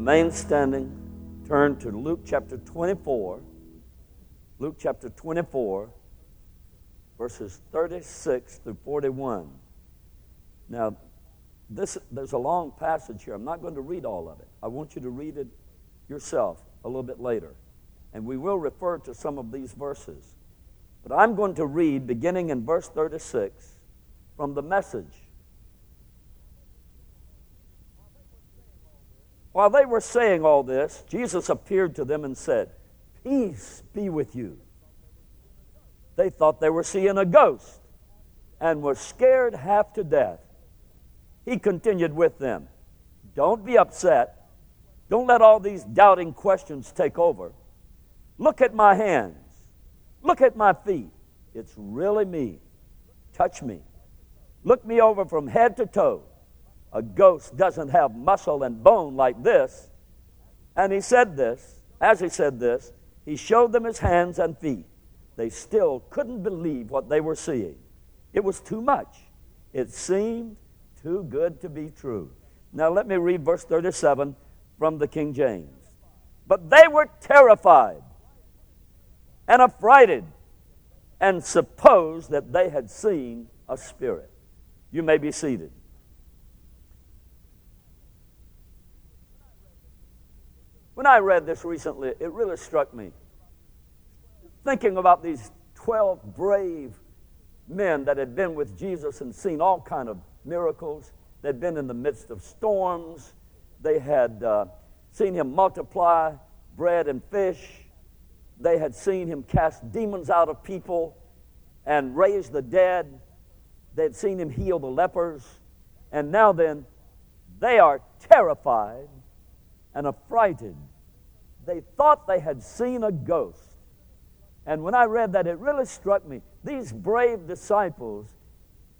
remain standing. Turn to Luke chapter 24. Luke chapter 24, verses 36 through 41. Now, this, there's a long passage here. I'm not going to read all of it. I want you to read it yourself a little bit later. And we will refer to some of these verses. But I'm going to read, beginning in verse 36, from the message. While they were saying all this, Jesus appeared to them and said, Peace be with you. They thought they were seeing a ghost and were scared half to death. He continued with them, Don't be upset. Don't let all these doubting questions take over. Look at my hands. Look at my feet. It's really me. Touch me. Look me over from head to toe. A ghost doesn't have muscle and bone like this. And he said this, as he said this, he showed them his hands and feet. They still couldn't believe what they were seeing. It was too much. It seemed too good to be true. Now, let me read verse 37 from the King James. But they were terrified and affrighted and supposed that they had seen a spirit. You may be seated. When I read this recently, it really struck me. Thinking about these 12 brave men that had been with Jesus and seen all kind of miracles. They'd been in the midst of storms. They had uh, seen him multiply bread and fish. They had seen him cast demons out of people and raise the dead. They had seen him heal the lepers. And now then, they are terrified and affrighted. They thought they had seen a ghost. And when I read that, it really struck me. These brave disciples,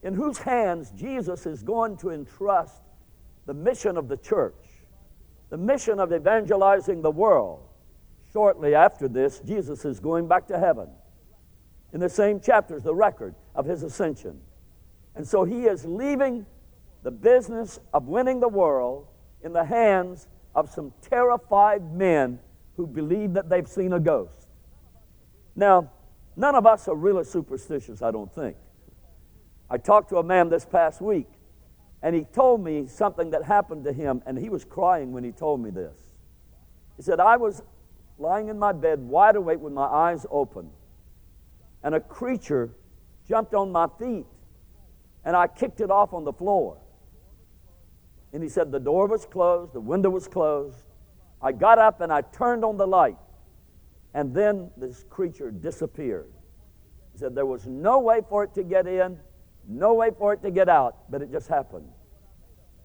in whose hands Jesus is going to entrust the mission of the church, the mission of evangelizing the world. Shortly after this, Jesus is going back to heaven. In the same chapters, the record of his ascension. And so he is leaving the business of winning the world in the hands of some terrified men who believe that they've seen a ghost. Now, none of us are really superstitious, I don't think. I talked to a man this past week, and he told me something that happened to him, and he was crying when he told me this. He said, I was lying in my bed, wide awake with my eyes open, and a creature jumped on my feet, and I kicked it off on the floor. And he said, The door was closed, the window was closed. I got up and I turned on the light, and then this creature disappeared. He said, There was no way for it to get in, no way for it to get out, but it just happened.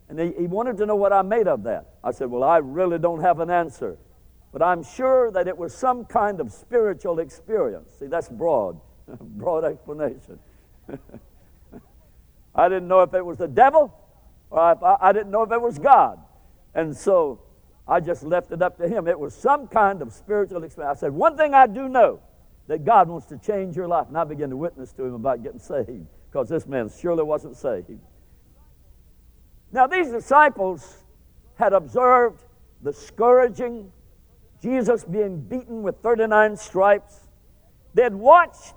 And he, he wanted to know what I made of that. I said, Well, I really don't have an answer. But I'm sure that it was some kind of spiritual experience. See, that's broad, broad explanation. I didn't know if it was the devil or I, I didn't know if it was God. And so I just left it up to him. It was some kind of spiritual experience. I said, One thing I do know that God wants to change your life. And I began to witness to him about getting saved because this man surely wasn't saved. Now, these disciples had observed the scourging, Jesus being beaten with 39 stripes. They had watched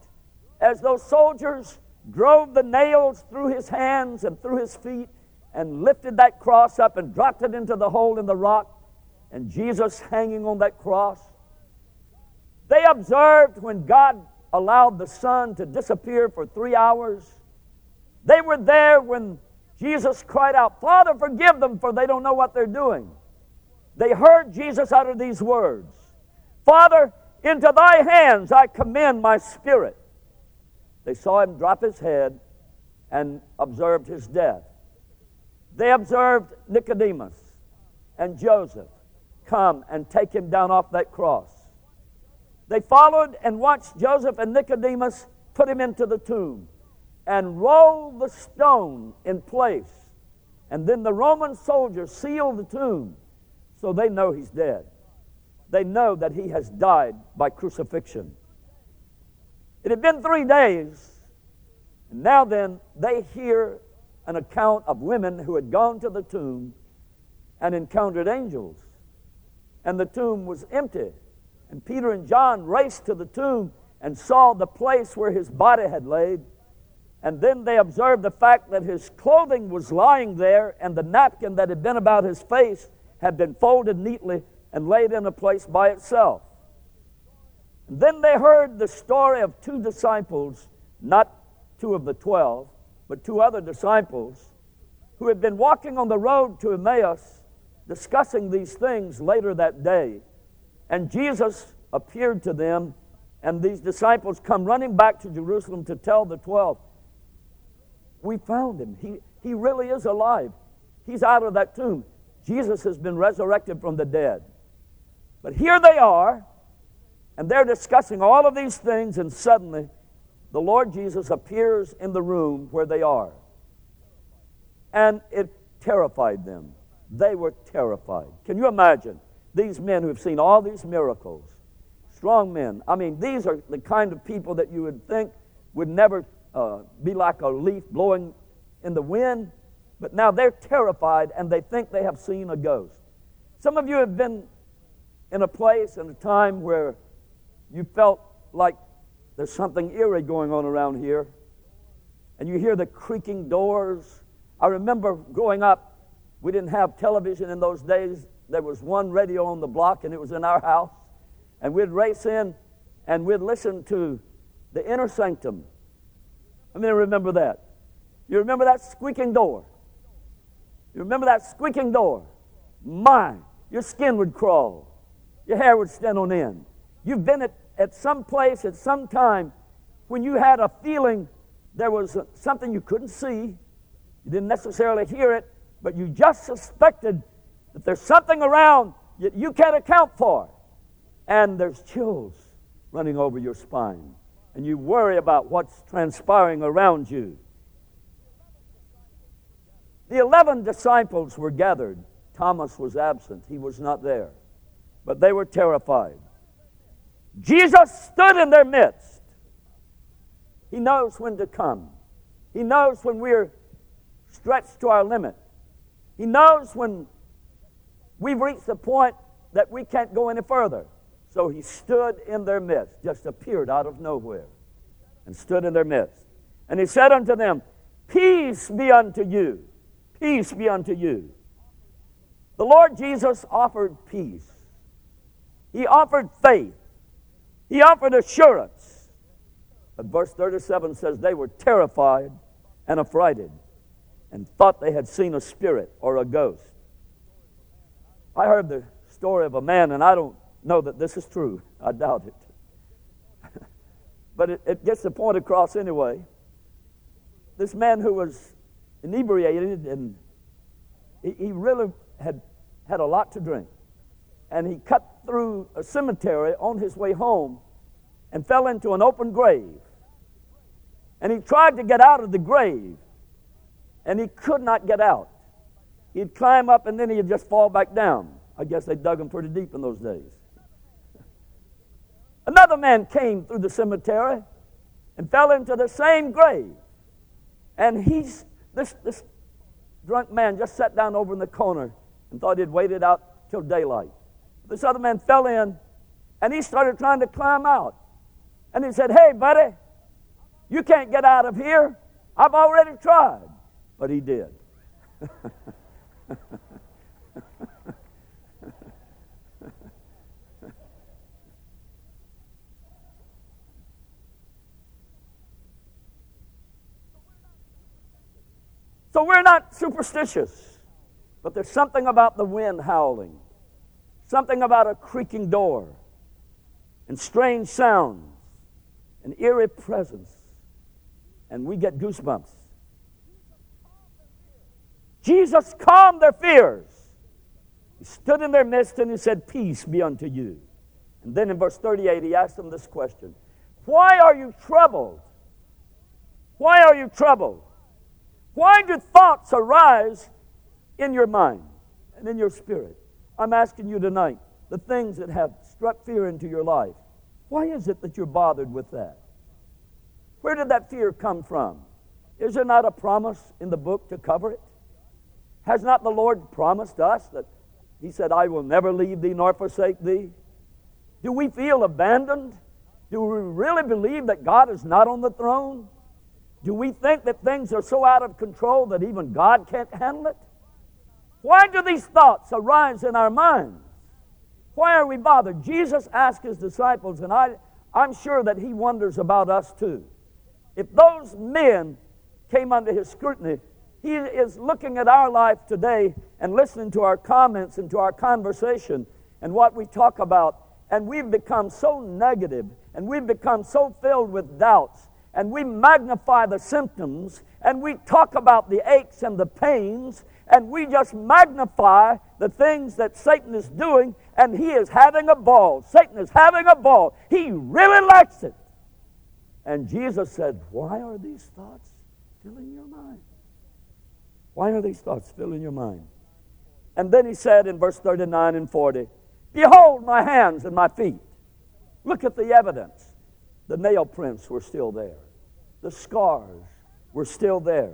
as those soldiers drove the nails through his hands and through his feet and lifted that cross up and dropped it into the hole in the rock, and Jesus hanging on that cross. They observed when God allowed the sun to disappear for three hours. They were there when Jesus cried out, Father, forgive them, for they don't know what they're doing. They heard Jesus utter these words Father, into thy hands I commend my spirit. They saw him drop his head and observed his death. They observed Nicodemus and Joseph come and take him down off that cross. They followed and watched Joseph and Nicodemus put him into the tomb and roll the stone in place. And then the Roman soldiers seal the tomb so they know he's dead. They know that he has died by crucifixion. It had been three days, and now then they hear an account of women who had gone to the tomb and encountered angels. And the tomb was empty. And Peter and John raced to the tomb and saw the place where his body had laid. And then they observed the fact that his clothing was lying there, and the napkin that had been about his face had been folded neatly and laid in a place by itself. And then they heard the story of two disciples, not two of the twelve, but two other disciples, who had been walking on the road to Emmaus discussing these things later that day. And Jesus appeared to them, and these disciples come running back to Jerusalem to tell the twelve, We found him. He, he really is alive. He's out of that tomb. Jesus has been resurrected from the dead. But here they are, and they're discussing all of these things, and suddenly the Lord Jesus appears in the room where they are. And it terrified them. They were terrified. Can you imagine these men who have seen all these miracles? Strong men. I mean, these are the kind of people that you would think would never uh, be like a leaf blowing in the wind, but now they're terrified and they think they have seen a ghost. Some of you have been in a place and a time where you felt like there's something eerie going on around here, and you hear the creaking doors. I remember growing up, we didn't have television in those days. There was one radio on the block, and it was in our house. And we'd race in and we'd listen to the inner sanctum. I mean, remember that. You remember that squeaking door? You remember that squeaking door? My, your skin would crawl. Your hair would stand on end. You've been at, at some place at some time when you had a feeling there was something you couldn't see. You didn't necessarily hear it, but you just suspected that there's something around that you can't account for. And there's chills running over your spine. And you worry about what's transpiring around you. The eleven disciples were gathered. Thomas was absent, he was not there but they were terrified. Jesus stood in their midst. He knows when to come. He knows when we're stretched to our limit. He knows when we've reached the point that we can't go any further. So he stood in their midst, just appeared out of nowhere, and stood in their midst. And he said unto them, Peace be unto you. Peace be unto you. The Lord Jesus offered peace. He offered faith. He offered assurance. But verse 37 says they were terrified and affrighted and thought they had seen a spirit or a ghost. I heard the story of a man, and I don't know that this is true. I doubt it. but it, it, gets the point across anyway. This man who was inebriated and he, he really had had a lot to drink and he cut through a cemetery on his way home and fell into an open grave. And he tried to get out of the grave, and he could not get out. He'd climb up and then he'd just fall back down. I guess they dug him pretty deep in those days. Another man came through the cemetery and fell into the same grave. And he's this this drunk man just sat down over in the corner and thought he'd waited out till daylight. This other man fell in and he started trying to climb out. And he said, Hey, buddy, you can't get out of here. I've already tried. But he did. so we're not superstitious, but there's something about the wind howling Something about a creaking door and strange sounds and eerie presence. And we get goosebumps. Jesus calmed their fears. He stood in their midst and he said, Peace be unto you. And then in verse 38, he asked them this question Why are you troubled? Why are you troubled? Why do thoughts arise in your mind and in your spirit? I'm asking you tonight the things that have struck fear into your life. Why is it that you're bothered with that? Where did that fear come from? Is there not a promise in the book to cover it? Has not the Lord promised us that He said, I will never leave thee nor forsake thee. Do we feel abandoned? Do we really believe that God is not on the throne? Do we think that things are so out of control that even God can't handle it? Why do these thoughts arise in our minds? Why are we bothered? Jesus asked his disciples, and I, I'm sure that he wonders about us too. If those men came under his scrutiny, he is looking at our life today and listening to our comments and to our conversation and what we talk about, and we've become so negative and we've become so filled with doubts and we magnify the symptoms and we talk about the aches and the pains and we just magnify the things that Satan is doing and he is having a ball. Satan is having a ball. He really likes it. And Jesus said, Why are these thoughts filling your mind? Why are these thoughts filling your mind? And then he said in verse 39 and 40, Behold my hands and my feet. Look at the evidence. The nail prints were still there, the scars were still there.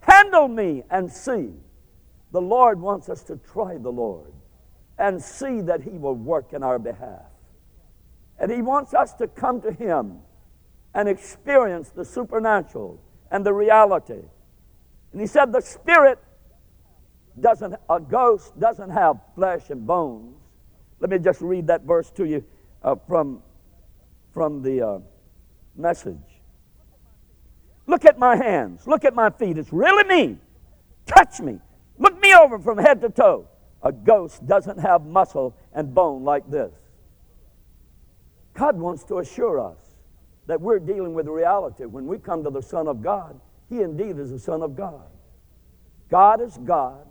Handle me and see. The Lord wants us to try the Lord and see that He will work in our behalf. And He wants us to come to Him and experience the supernatural and the reality. And He said, The Spirit doesn't, a ghost doesn't have flesh and bones. Let me just read that verse to you uh, from, from the uh, message. Look at my hands. Look at my feet. It's really me. Touch me. Look me over from head to toe. A ghost doesn't have muscle and bone like this. God wants to assure us that we're dealing with reality. When we come to the Son of God, He indeed is the Son of God. God is God.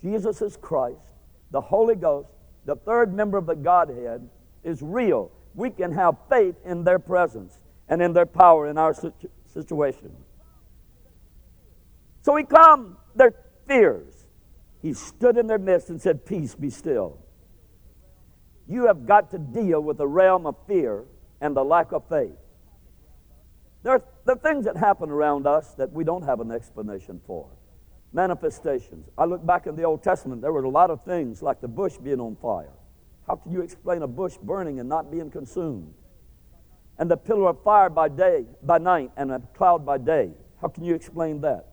Jesus is Christ. The Holy Ghost, the third member of the Godhead, is real. We can have faith in their presence and in their power in our situation. So he calmed their fears. He stood in their midst and said, Peace, be still. You have got to deal with the realm of fear and the lack of faith. There are, there are things that happen around us that we don't have an explanation for. Manifestations. I look back in the Old Testament, there were a lot of things like the bush being on fire. How can you explain a bush burning and not being consumed? And the pillar of fire by day, by night, and a cloud by day. How can you explain that?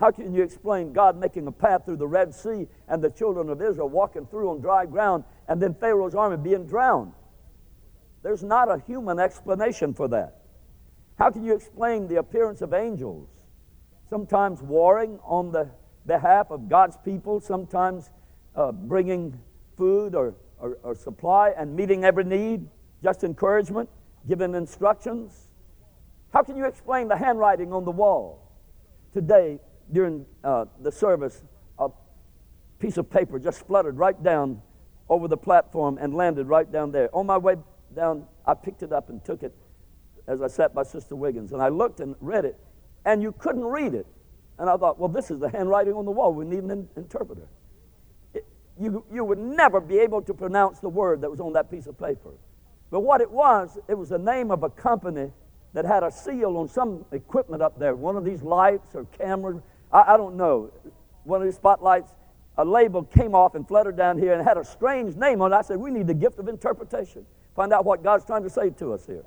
How can you explain God making a path through the Red Sea and the children of Israel walking through on dry ground and then Pharaoh's army being drowned? There's not a human explanation for that. How can you explain the appearance of angels, sometimes warring on the behalf of God's people, sometimes uh, bringing food or, or, or supply and meeting every need, just encouragement, giving instructions? How can you explain the handwriting on the wall? Today, during uh, the service, a piece of paper just fluttered right down over the platform and landed right down there. On my way down, I picked it up and took it as I sat by Sister Wiggins. And I looked and read it, and you couldn't read it. And I thought, well, this is the handwriting on the wall. We need an in- interpreter. It, you, you would never be able to pronounce the word that was on that piece of paper. But what it was, it was the name of a company that had a seal on some equipment up there, one of these lights or cameras. I, I don't know. One of these spotlights, a label came off and fluttered down here and had a strange name on it. I said, We need the gift of interpretation. Find out what God's trying to say to us here.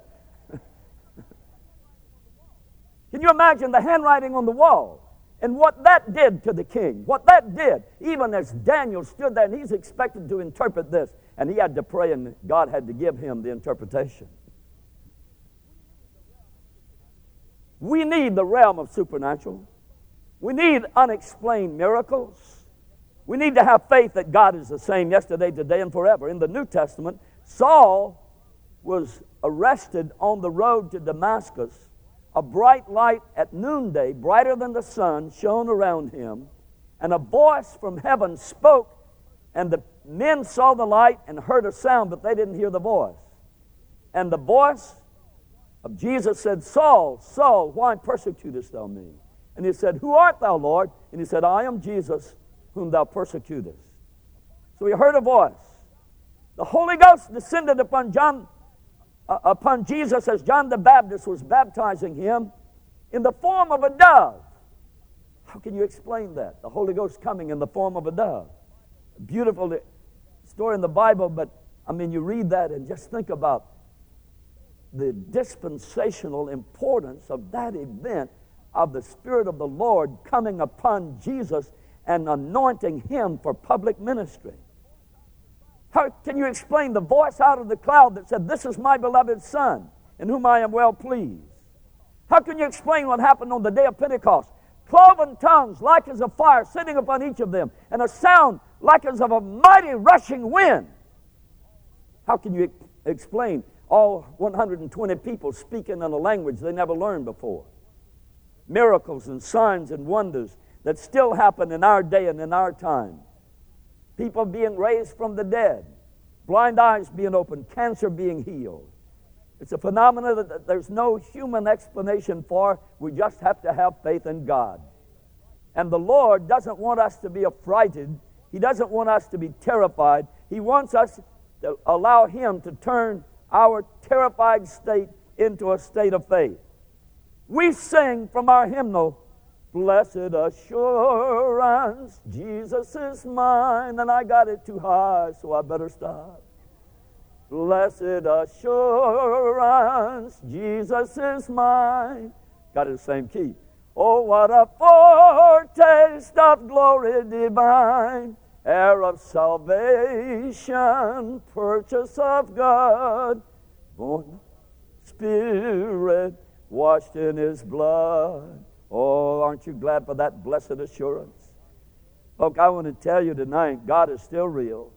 Can you imagine the handwriting on the wall? And what that did to the king, what that did, even as Daniel stood there and he's expected to interpret this, and he had to pray, and God had to give him the interpretation. We need the realm of supernatural. We need unexplained miracles. We need to have faith that God is the same yesterday, today, and forever. In the New Testament, Saul was arrested on the road to Damascus. A bright light at noonday, brighter than the sun, shone around him, and a voice from heaven spoke, and the men saw the light and heard a sound, but they didn't hear the voice. And the voice of Jesus said, Saul, Saul, why persecutest thou me? And he said, Who art thou, Lord? And he said, I am Jesus, whom thou persecutest. So he heard a voice. The Holy Ghost descended upon John, Uh, upon Jesus as John the Baptist was baptizing him in the form of a dove. How can you explain that? The Holy Ghost coming in the form of a dove. beautiful story in the Bible, but I mean, you read that and just think about the dispensational importance of that event of the Spirit of the Lord coming upon Jesus and anointing him for public ministry. How can you explain the voice out of the cloud that said, This is my beloved Son, in whom I am well pleased? How can you explain what happened on the day of Pentecost? Cloven tongues like as a fire sitting upon each of them, and a sound like as of a mighty rushing wind. How can you explain all 120 people speaking in a language they never learned before? Miracles and signs and wonders that still happen in our day and in our time. People being raised from the dead, blind eyes being opened, cancer being healed. It's a phenomenon that there's no human explanation for. We just have to have faith in God. And the Lord doesn't want us to be affrighted. He doesn't want us to be terrified. He wants us to allow Him to turn our terrified state into a state of faith. We sing from our hymnal, Blessed assurance, Jesus is mine, and I got it too high, so I better stop. Blessed assurance, Jesus is mine. Got it the same key. Oh, what a foretaste of glory divine, heir of salvation, purchase of God, born Spirit, washed in His blood. Oh, aren't you glad for that blessed assurance? Folks, I want to tell you tonight God is still real.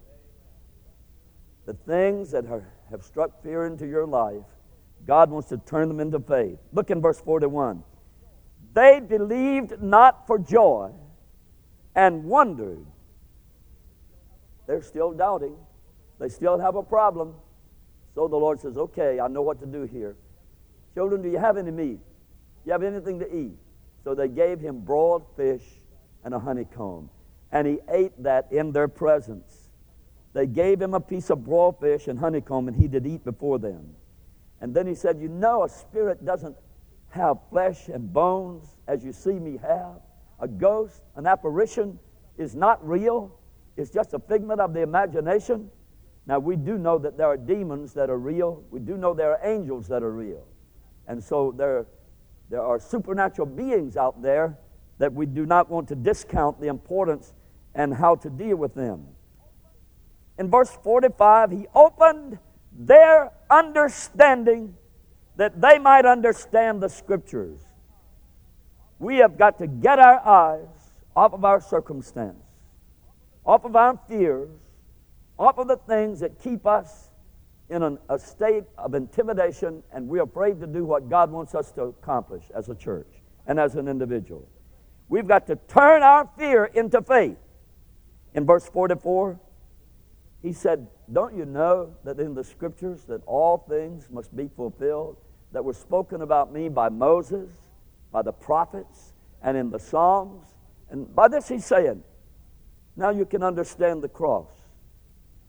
The things that have struck fear into your life, God wants to turn them into faith. Look in verse 41. They believed not for joy and wondered. They're still doubting. They still have a problem. So the Lord says, Okay, I know what to do here. Children, do you have any meat? Do you have anything to eat? So they gave him broiled fish and a honeycomb. And he ate that in their presence. They gave him a piece of broiled fish and honeycomb, and he did eat before them. And then he said, You know, a spirit doesn't have flesh and bones as you see me have. A ghost, an apparition, is not real, it's just a figment of the imagination. Now, we do know that there are demons that are real, we do know there are angels that are real. And so there, there are supernatural beings out there that we do not want to discount the importance and how to deal with them. In verse 45, he opened their understanding that they might understand the scriptures. We have got to get our eyes off of our circumstance, off of our fears, off of the things that keep us in an, a state of intimidation, and we're afraid to do what God wants us to accomplish as a church and as an individual. We've got to turn our fear into faith. In verse 44, he said, Don't you know that in the scriptures that all things must be fulfilled that were spoken about me by Moses, by the prophets, and in the Psalms? And by this he's saying, Now you can understand the cross.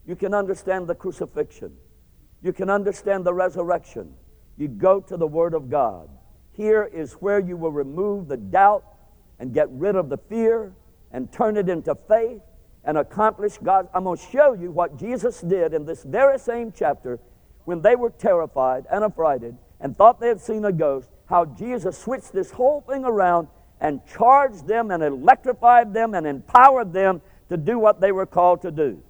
You can understand the crucifixion. You can understand the resurrection. You go to the Word of God. Here is where you will remove the doubt and get rid of the fear and turn it into faith and accomplish God. I'm going to show you what Jesus did in this very same chapter when they were terrified and affrighted and thought they had seen a ghost, how Jesus switched this whole thing around and charged them and electrified them and empowered them to do what they were called to do.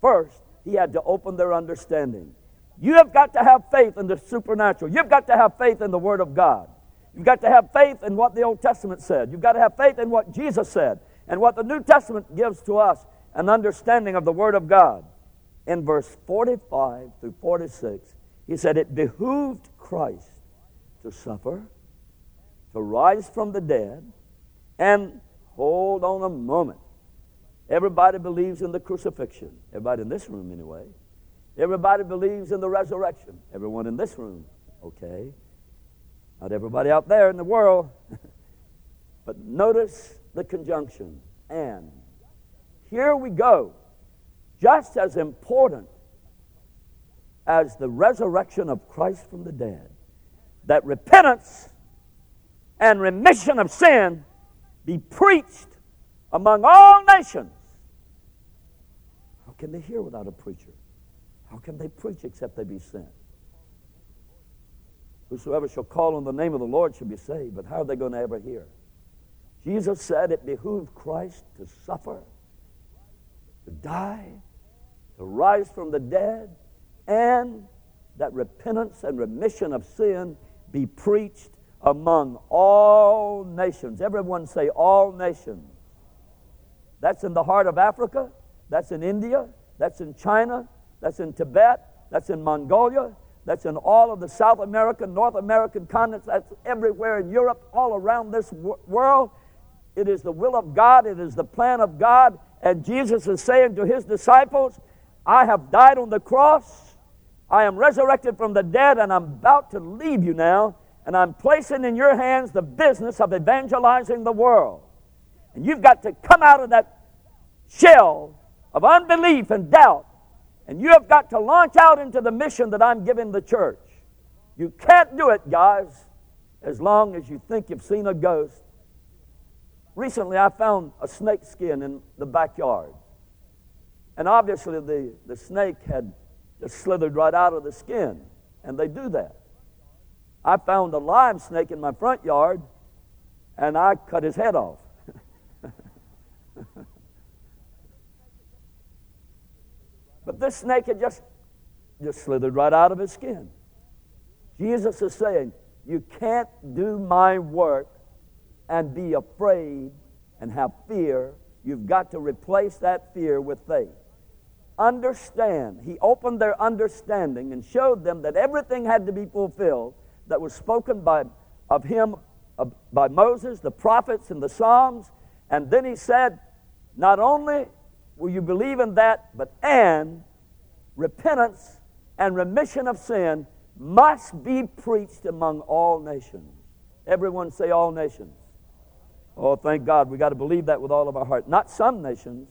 First, he had to open their understanding. You have got to have faith in the supernatural. You've got to have faith in the Word of God. You've got to have faith in what the Old Testament said. You've got to have faith in what Jesus said and what the New Testament gives to us an understanding of the Word of God. In verse 45 through 46, he said, It behooved Christ to suffer, to rise from the dead, and hold on a moment. Everybody believes in the crucifixion. Everybody in this room, anyway. Everybody believes in the resurrection. Everyone in this room, okay. Not everybody out there in the world. but notice the conjunction and. Here we go. Just as important as the resurrection of Christ from the dead, that repentance and remission of sin be preached among all nations can they hear without a preacher? How can they preach except they be sent? Whosoever shall call on the name of the Lord shall be saved, but how are they going to ever hear? Jesus said it behooved Christ to suffer, to die, to rise from the dead, and that repentance and remission of sin be preached among all nations. Everyone say, all nations. That's in the heart of Africa, that's in India, that's in China, that's in Tibet, that's in Mongolia, that's in all of the South American, North American continents, that's everywhere in Europe, all around this world. It is the will of God, it is the plan of God. And Jesus is saying to his disciples, I have died on the cross, I am resurrected from the dead, and I'm about to leave you now, and I'm placing in your hands the business of evangelizing the world. And you've got to come out of that shell of unbelief and doubt and you have got to launch out into the mission that I'm giving the church. You can't do it, guys, as long as you think you've seen a ghost. Recently, I found a snake skin in the backyard. And obviously, the, the snake had just slithered right out of the skin. And they do that. I found a live snake in my front yard, and I cut his head off. But this snake had just, just slithered right out of his skin. Jesus is saying, You can't do my work and be afraid and have fear. You've got to replace that fear with faith. Understand. He opened their understanding and showed them that everything had to be fulfilled that was spoken by, of him by Moses, the prophets, and the Psalms. And then he said, Not only Will you believe in that? But and repentance and remission of sin must be preached among all nations. Everyone say all nations. Oh, thank God. We got to believe that with all of our heart. Not some nations,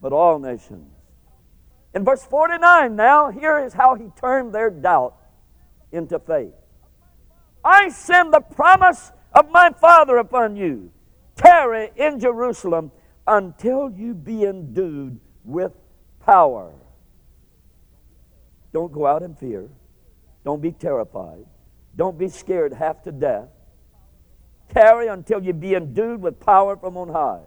but all nations. In verse 49 now, here is how he turned their doubt into faith. I send the promise of my Father upon you. Tarry in Jerusalem until you be endued with power. Don't go out in fear. Don't be terrified. Don't be scared half to death. Tarry until you be endued with power from on high.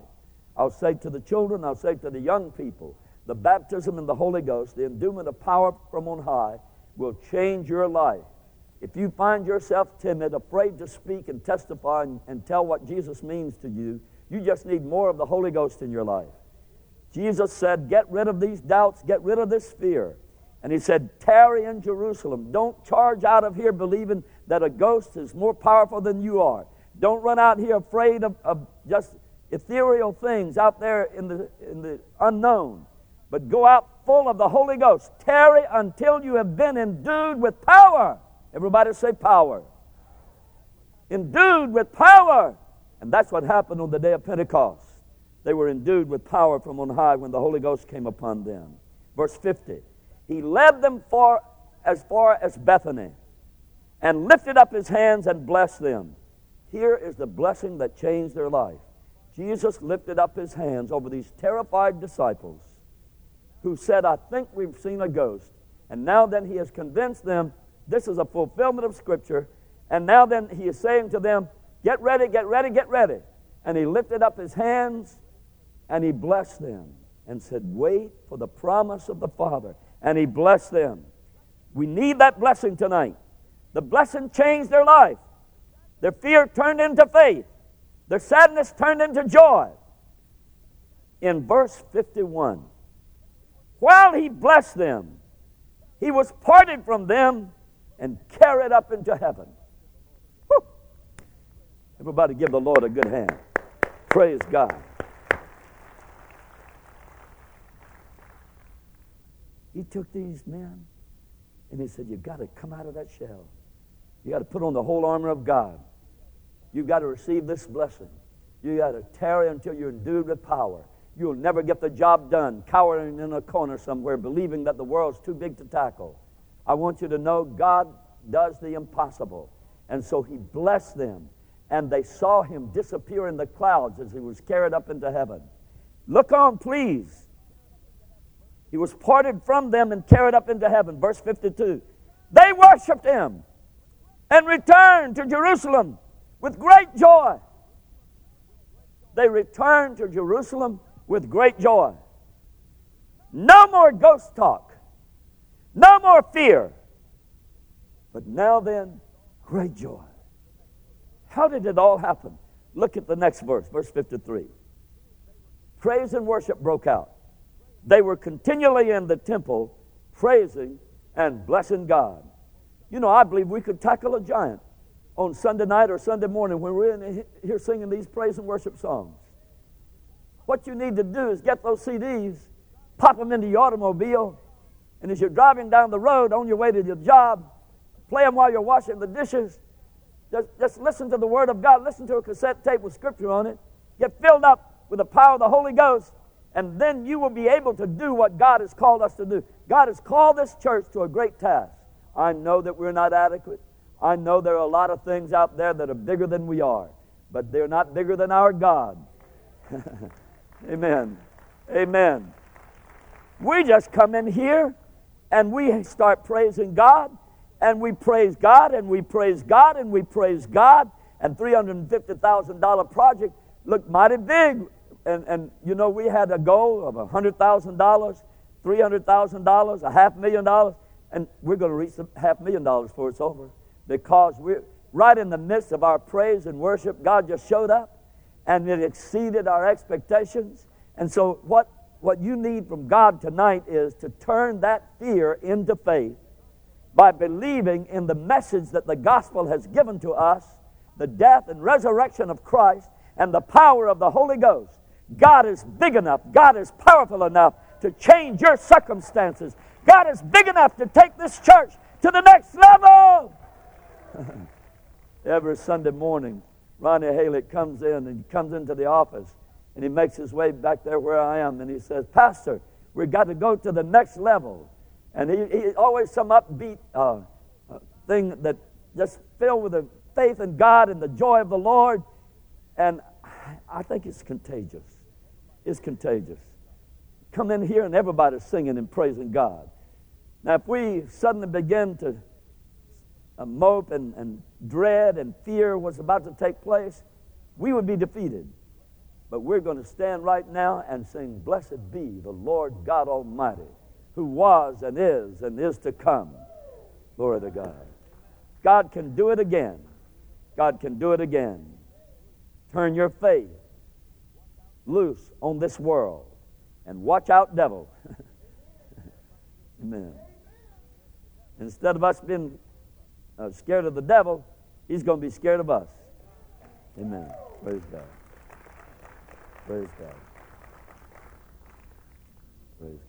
I'll say to the children, I'll say to the young people, the baptism in the Holy Ghost, the endowment of power from on high, will change your life. If you find yourself timid, afraid to speak and testify and, and tell what Jesus means to you, you just need more of the Holy Ghost in your life. Jesus said, Get rid of these doubts, get rid of this fear. And he said, Tarry in Jerusalem. Don't charge out of here believing that a ghost is more powerful than you are. Don't run out here afraid of, of just ethereal things out there in the, in the unknown. But go out full of the Holy Ghost. Tarry until you have been endued with power. Everybody say power. Endued with power. And that's what happened on the day of Pentecost. They were endued with power from on high when the Holy Ghost came upon them. Verse 50 He led them far, as far as Bethany and lifted up his hands and blessed them. Here is the blessing that changed their life. Jesus lifted up his hands over these terrified disciples who said, I think we've seen a ghost. And now then he has convinced them this is a fulfillment of Scripture. And now then he is saying to them, Get ready, get ready, get ready. And he lifted up his hands and he blessed them and said, Wait for the promise of the Father. And he blessed them. We need that blessing tonight. The blessing changed their life. Their fear turned into faith, their sadness turned into joy. In verse 51, while he blessed them, he was parted from them and carried up into heaven. Everybody give the Lord a good hand. Praise God. He took these men and he said, You've got to come out of that shell. You've got to put on the whole armor of God. You've got to receive this blessing. You got to tarry until you're endued with power. You'll never get the job done, cowering in a corner somewhere, believing that the world's too big to tackle. I want you to know God does the impossible. And so he blessed them and they saw him disappear in the clouds as he was carried up into heaven. Look on, please. He was parted from them and carried up into heaven. Verse 52. They worshiped him and returned to Jerusalem with great joy. They returned to Jerusalem with great joy. No more ghost talk. No more fear. But now then, great joy. How did it all happen? Look at the next verse, verse 53. Praise and worship broke out. They were continually in the temple praising and blessing God. You know, I believe we could tackle a giant on Sunday night or Sunday morning when we're in here singing these praise and worship songs. What you need to do is get those CDs, pop them into your automobile, and as you're driving down the road on your way to your job, play them while you're washing the dishes. Just, just listen to the Word of God. Listen to a cassette tape with Scripture on it. Get filled up with the power of the Holy Ghost, and then you will be able to do what God has called us to do. God has called this church to a great task. I know that we're not adequate. I know there are a lot of things out there that are bigger than we are, but they're not bigger than our God. Amen. Amen. We just come in here and we start praising God, and we praise God, and we praise God, and we praise God, and $350,000 project looked mighty big. And, and you know, we had a goal of $100,000, $300,000, a half million dollars, and we're going to reach the half million dollars before it's over because we're right in the midst of our praise and worship. God just showed up and it exceeded our expectations. And so, what, what you need from God tonight is to turn that fear into faith by believing in the message that the gospel has given to us the death and resurrection of Christ and the power of the Holy Ghost. God is big enough, God is powerful enough to change your circumstances. God is big enough to take this church to the next level. Every Sunday morning, Ronnie Halick comes in and comes into the office and he makes his way back there where I am and he says, Pastor, we've got to go to the next level. And he, he always some upbeat uh, uh, thing that just filled with the faith in God and the joy of the Lord. And I think it's contagious. It's contagious. Come in here and everybody's singing and praising God. Now, if we suddenly begin to uh, mope and, and dread and fear what's about to take place, we would be defeated. But we're going to stand right now and sing, Blessed be the Lord God Almighty, who was and is and is to come. Glory to God. God can do it again. God can do it again. Turn your faith loose on this world and watch out, devil. Amen. Instead of us being uh, scared of the devil, he's going to be scared of us. Amen. Praise God. Praise God. Praise God.